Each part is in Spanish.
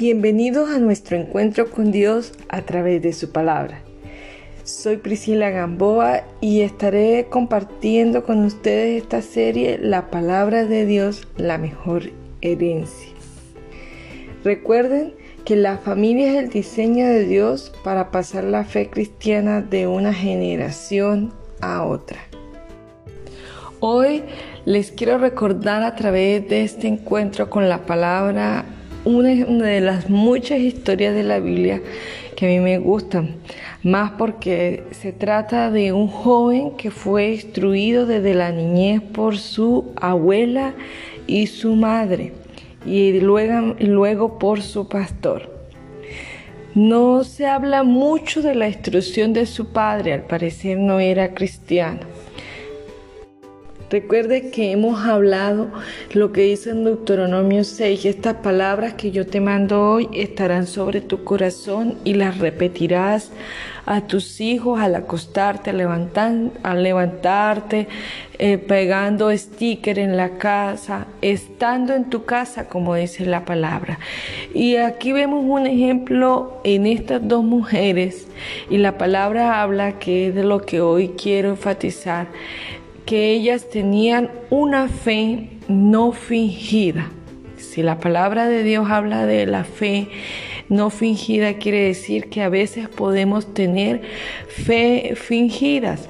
Bienvenidos a nuestro encuentro con Dios a través de su palabra. Soy Priscila Gamboa y estaré compartiendo con ustedes esta serie La palabra de Dios, la mejor herencia. Recuerden que la familia es el diseño de Dios para pasar la fe cristiana de una generación a otra. Hoy les quiero recordar a través de este encuentro con la palabra una, de las muchas historias de la Biblia que a mí me gustan, más porque se trata de un joven que fue instruido desde la niñez por su abuela y su madre y luego, luego por su pastor. No se habla mucho de la instrucción de su padre, al parecer no era cristiano. Recuerde que hemos hablado lo que dice en Deuteronomio 6, estas palabras que yo te mando hoy estarán sobre tu corazón y las repetirás a tus hijos al acostarte, al, levantarte, eh, pegando sticker en la casa, estando en tu casa, como dice la palabra. Y aquí vemos un ejemplo en estas dos mujeres y la palabra habla que es de lo que hoy quiero enfatizar que ellas tenían una fe no fingida. Si la palabra de Dios habla de la fe no fingida, quiere decir que a veces podemos tener fe fingidas.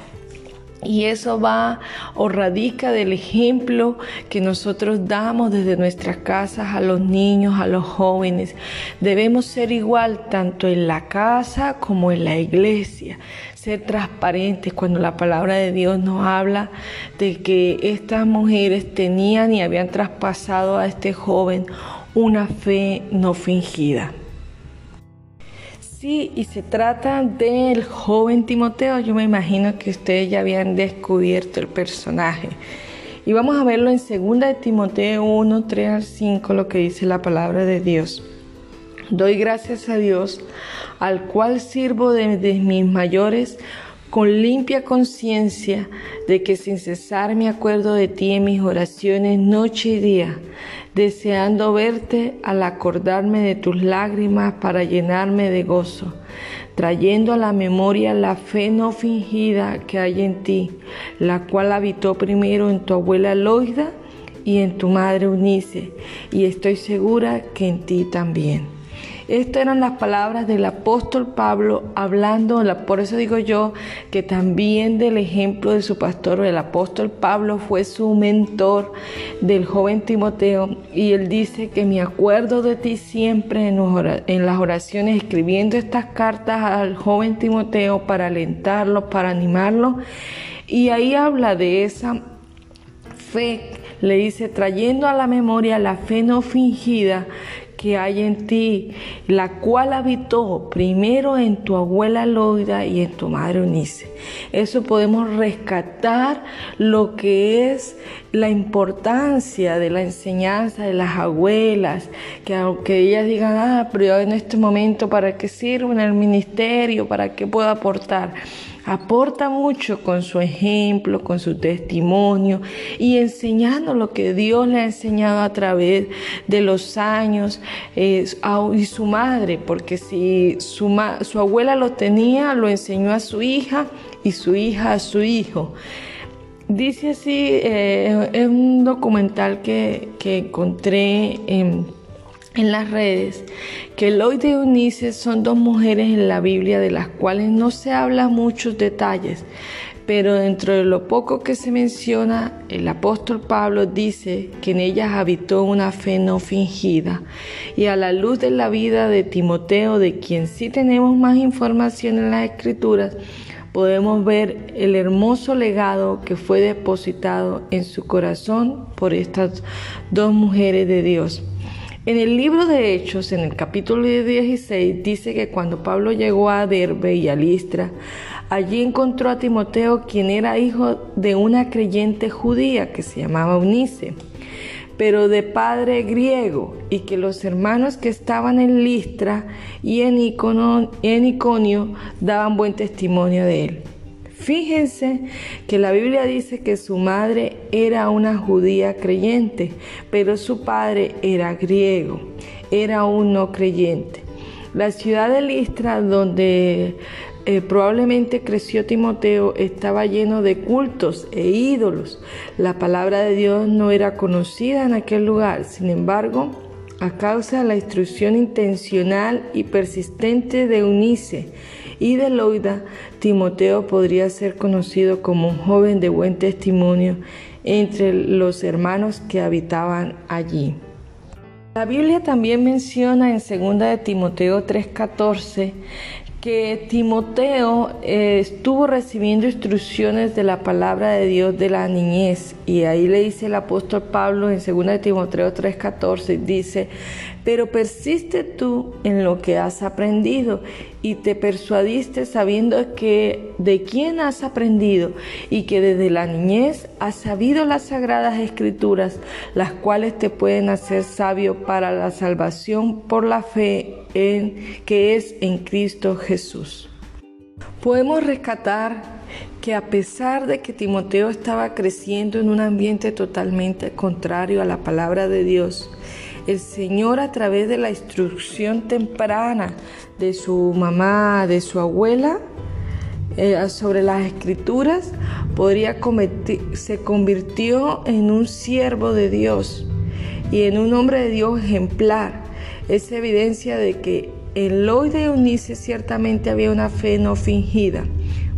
Y eso va o radica del ejemplo que nosotros damos desde nuestras casas a los niños, a los jóvenes. Debemos ser igual tanto en la casa como en la iglesia. Ser transparentes cuando la palabra de Dios nos habla de que estas mujeres tenían y habían traspasado a este joven una fe no fingida. Sí, y se trata del joven Timoteo. Yo me imagino que ustedes ya habían descubierto el personaje. Y vamos a verlo en 2 de Timoteo 1, 3 al 5, lo que dice la palabra de Dios. Doy gracias a Dios, al cual sirvo desde mis mayores con limpia conciencia de que sin cesar me acuerdo de ti en mis oraciones noche y día, deseando verte al acordarme de tus lágrimas para llenarme de gozo, trayendo a la memoria la fe no fingida que hay en ti, la cual habitó primero en tu abuela Loida y en tu madre Unice, y estoy segura que en ti también. Estas eran las palabras del apóstol Pablo hablando, por eso digo yo que también del ejemplo de su pastor, el apóstol Pablo fue su mentor del joven Timoteo y él dice que me acuerdo de ti siempre en las oraciones, escribiendo estas cartas al joven Timoteo para alentarlo, para animarlo. Y ahí habla de esa fe, le dice, trayendo a la memoria la fe no fingida que hay en ti, la cual habitó primero en tu abuela Loida y en tu madre Unice. Eso podemos rescatar lo que es la importancia de la enseñanza de las abuelas, que aunque ellas digan, ah, pero yo en este momento, ¿para qué sirvo en el ministerio? ¿Para qué puedo aportar? Aporta mucho con su ejemplo, con su testimonio y enseñando lo que Dios le ha enseñado a través de los años y su madre, porque si su, su abuela lo tenía, lo enseñó a su hija y su hija a su hijo. Dice así, eh, es un documental que, que encontré en en las redes que Eloy y Eunice son dos mujeres en la Biblia de las cuales no se habla muchos detalles, pero dentro de lo poco que se menciona, el apóstol Pablo dice que en ellas habitó una fe no fingida y a la luz de la vida de Timoteo, de quien sí tenemos más información en las escrituras, podemos ver el hermoso legado que fue depositado en su corazón por estas dos mujeres de Dios. En el libro de Hechos, en el capítulo 16, dice que cuando Pablo llegó a Derbe y a Listra, allí encontró a Timoteo, quien era hijo de una creyente judía que se llamaba Unice, pero de padre griego, y que los hermanos que estaban en Listra y en, en Iconio daban buen testimonio de él. Fíjense que la Biblia dice que su madre era una judía creyente, pero su padre era griego, era un no creyente. La ciudad de Listra, donde eh, probablemente creció Timoteo, estaba lleno de cultos e ídolos. La palabra de Dios no era conocida en aquel lugar, sin embargo, a causa de la instrucción intencional y persistente de Unice, y de Loida, Timoteo podría ser conocido como un joven de buen testimonio entre los hermanos que habitaban allí. La Biblia también menciona en 2 de Timoteo 3:14 que Timoteo eh, estuvo recibiendo instrucciones de la palabra de Dios de la niñez. Y ahí le dice el apóstol Pablo en 2 de Timoteo 3:14 dice, pero persiste tú en lo que has aprendido y te persuadiste sabiendo que de quién has aprendido y que desde la niñez has sabido las sagradas escrituras, las cuales te pueden hacer sabio para la salvación por la fe en que es en Cristo Jesús. Podemos rescatar que a pesar de que Timoteo estaba creciendo en un ambiente totalmente contrario a la palabra de Dios, el Señor a través de la instrucción temprana de su mamá, de su abuela, eh, sobre las escrituras, podría se convirtió en un siervo de Dios y en un hombre de Dios ejemplar. Es evidencia de que en Lloyd de Eunice ciertamente había una fe no fingida,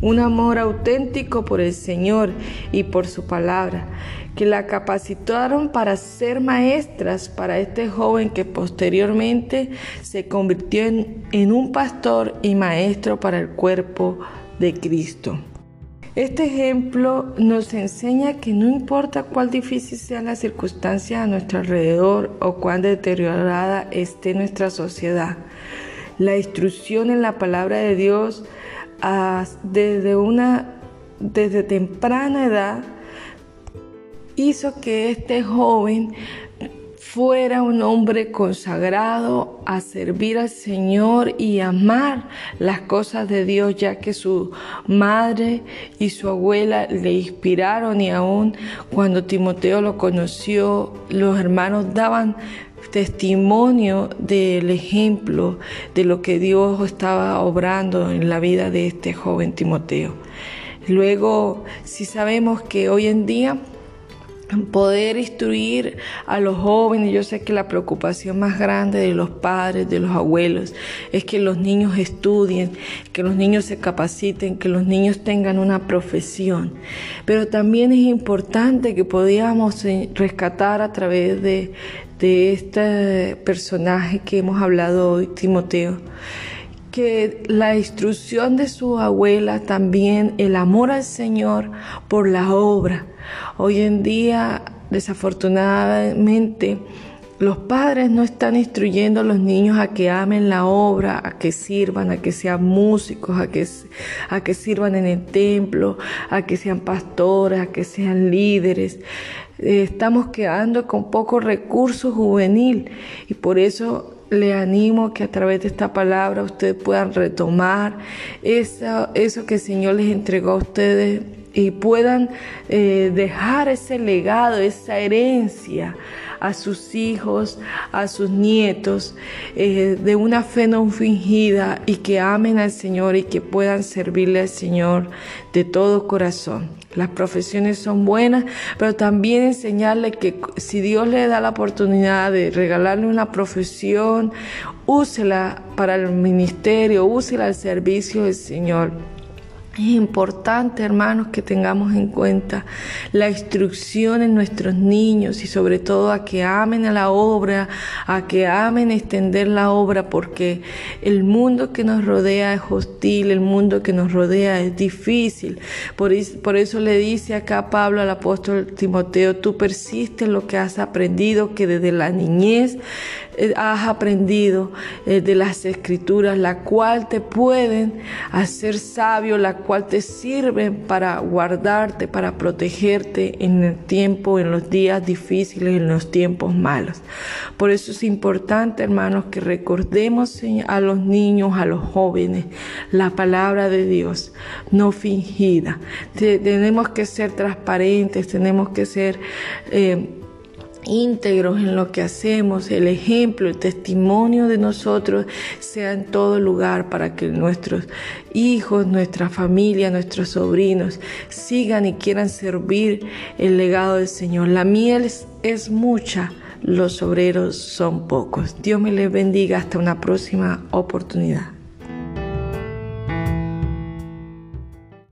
un amor auténtico por el Señor y por su palabra que la capacitaron para ser maestras para este joven que posteriormente se convirtió en un pastor y maestro para el cuerpo de Cristo. Este ejemplo nos enseña que no importa cuál difícil sea la circunstancia a nuestro alrededor o cuán deteriorada esté nuestra sociedad, la instrucción en la palabra de Dios ah, desde una desde temprana edad hizo que este joven fuera un hombre consagrado a servir al Señor y amar las cosas de Dios, ya que su madre y su abuela le inspiraron y aún cuando Timoteo lo conoció, los hermanos daban testimonio del ejemplo de lo que Dios estaba obrando en la vida de este joven Timoteo. Luego, si sabemos que hoy en día poder instruir a los jóvenes. Yo sé que la preocupación más grande de los padres, de los abuelos, es que los niños estudien, que los niños se capaciten, que los niños tengan una profesión. Pero también es importante que podamos eh, rescatar a través de, de este personaje que hemos hablado hoy, Timoteo, que la instrucción de su abuela también, el amor al Señor por la obra. Hoy en día, desafortunadamente, los padres no están instruyendo a los niños a que amen la obra, a que sirvan, a que sean músicos, a que, a que sirvan en el templo, a que sean pastores, a que sean líderes. Eh, estamos quedando con poco recurso juvenil y por eso le animo que a través de esta palabra ustedes puedan retomar eso, eso que el Señor les entregó a ustedes y puedan eh, dejar ese legado, esa herencia a sus hijos, a sus nietos, eh, de una fe no fingida y que amen al Señor y que puedan servirle al Señor de todo corazón. Las profesiones son buenas, pero también enseñarle que si Dios le da la oportunidad de regalarle una profesión, úsela para el ministerio, úsela al servicio del Señor. Es importante, hermanos, que tengamos en cuenta la instrucción en nuestros niños y sobre todo a que amen a la obra, a que amen extender la obra, porque el mundo que nos rodea es hostil, el mundo que nos rodea es difícil. Por, eso le dice acá Pablo al apóstol Timoteo, tú persiste en lo que has aprendido, que desde la niñez eh, has aprendido eh, de las escrituras, la cual te pueden hacer sabio, la cual te sirven para guardarte, para protegerte en el tiempo, en los días difíciles, en los tiempos malos. Por eso es importante, hermanos, que recordemos a los niños, a los jóvenes, la palabra de Dios, no fingida. Tenemos que ser transparentes, tenemos que ser... Eh, íntegros en lo que hacemos, el ejemplo, el testimonio de nosotros sea en todo lugar para que nuestros hijos, nuestra familia, nuestros sobrinos sigan y quieran servir el legado del Señor. La miel es, mucha, los obreros son pocos. Dios me les bendiga hasta una próxima oportunidad.